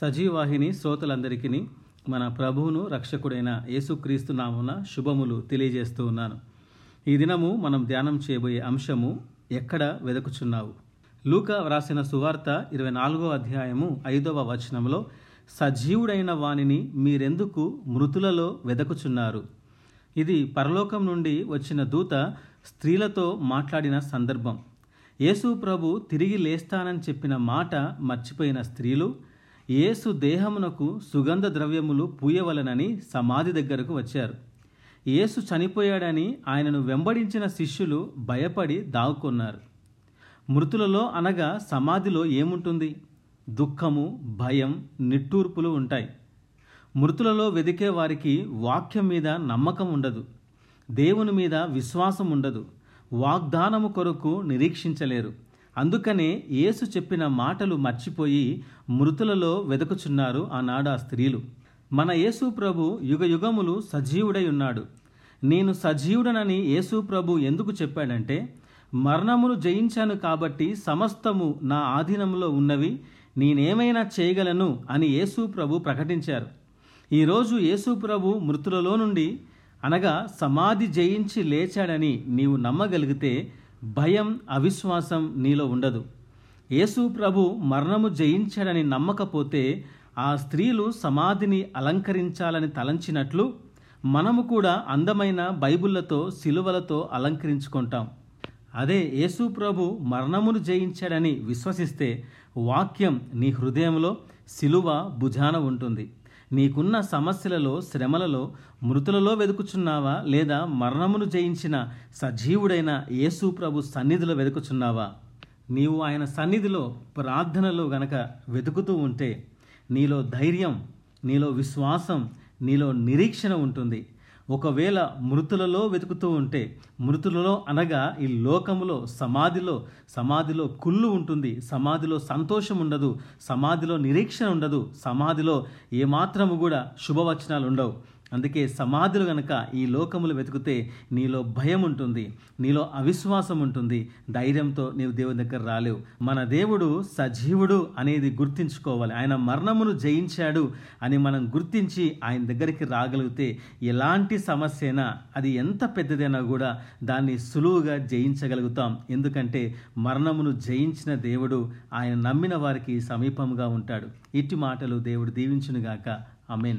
సజీవాహిని శ్రోతలందరికీ మన ప్రభువును రక్షకుడైన యేసుక్రీస్తు నామున శుభములు తెలియజేస్తూ ఉన్నాను. ఈ దినము మనం ధ్యానం చేయబోయే అంశము ఎక్కడ వెదకుచున్నావు? లూక వ్రాసిన సువార్త ఇరవై నాలుగో అధ్యాయము ఐదవ వచనంలో సజీవుడైన వానిని మీరెందుకు మృతులలో వెదకుచున్నారు? ఇది పరలోకం నుండి వచ్చిన దూత స్త్రీలతో మాట్లాడిన సందర్భం. యేసు ప్రభు తిరిగి లేస్తానని చెప్పిన మాట మర్చిపోయిన స్త్రీలు యేసు దేహమునకు సుగంధ ద్రవ్యములు పూయవలనని సమాధి దగ్గరకు వచ్చారు. యేసు చనిపోయాడని ఆయనను వెంబడించిన శిష్యులు భయపడి దాక్కున్నారు మృతులలో అనగా సమాధిలో ఏముంటుంది? దుఃఖము భయం నిట్టూర్పులు ఉంటాయి. మృతులలో వెదికే వారికి వాక్యం మీద నమ్మకం ఉండదు. దేవుని మీద విశ్వాసం ఉండదు. వాగ్దానము కొరకు నిరీక్షించలేరు. అందుకనే యేసు చెప్పిన మాటలు మర్చిపోయి మృతులలో వెదకుచున్నారు ఆనాడు ఆ స్త్రీలు. మన యేసు ప్రభు యుగ యుగములు సజీవుడై ఉన్నాడు. నేను సజీవుడనని యేసు ప్రభు ఎందుకు చెప్పాడంటే మరణమును జయించాను కాబట్టి సమస్తము నా ఆధీనంలో ఉన్నవి నేనేమైనా చేయగలను అని యేసు ప్రభు ప్రకటించారు. ఈరోజు యేసు ప్రభు మృతులలో నుండి అనగా సమాధి జయించి లేచాడని నీవు నమ్మగలిగితే భయం అవిశ్వాసం నీలో ఉండదు. యేసు ప్రభు మరణము జయించాడని నమ్మకపోతే ఆ స్త్రీలు సమాధిని అలంకరించాలని తలంచినట్లు మనము కూడా అందమైన బైబిళ్ళతో సిలువలతో అలంకరించుకుంటాం. అదే యేసు ప్రభు మరణమును జయించాడని విశ్వసిస్తే వాక్యం నీ హృదయంలో సిలువ భుజాన ఉంటుంది. నీకున్న సమస్యలలో శ్రమలలో మృతులలో వెతుకుచున్నావా లేదా మరణమును జయించిన సజీవుడైన యేసు ప్రభు సన్నిధిలో వెతుకుచున్నావా నీవు ఆయన సన్నిధిలో ప్రార్థనలో గనక వెతుకుతూ ఉంటే నీలో ధైర్యం నీలో విశ్వాసం నీలో నిరీక్షణ ఉంటుంది. ఒకవేళ మృతులలో వెతుకుతూ ఉంటే మృతులలో అనగా ఈ లోకములో సమాధిలో సమాధిలో కుళ్ళు ఉంటుంది సమాధిలో సంతోషం ఉండదు సమాధిలో నిరీక్షణ ఉండదు సమాధిలో ఏమాత్రము కూడా శుభవచనాలు ఉండవు. అందుకే సమాధులు గనక ఈ లోకములు వెతికితే నీలో భయం ఉంటుంది నీలో అవిశ్వాసం ఉంటుంది ధైర్యంతో నీవు దేవుని దగ్గర రాలేవు. మన దేవుడు సజీవుడు అనేది గుర్తించుకోవాలి. ఆయన మరణమును జయించాడు అని మనం గుర్తించి ఆయన దగ్గరికి రాగలిగితే ఎలాంటి సమస్య అయినా అది ఎంత పెద్దదైనా కూడా దాన్ని సులువుగా జయించగలుగుతాం. ఎందుకంటే మరణమును జయించిన దేవుడు ఆయన నమ్మిన వారికి సమీపంగా ఉంటాడు. ఇట్టి మాటలు దేవుడు దీవించునుగాక. అమెన్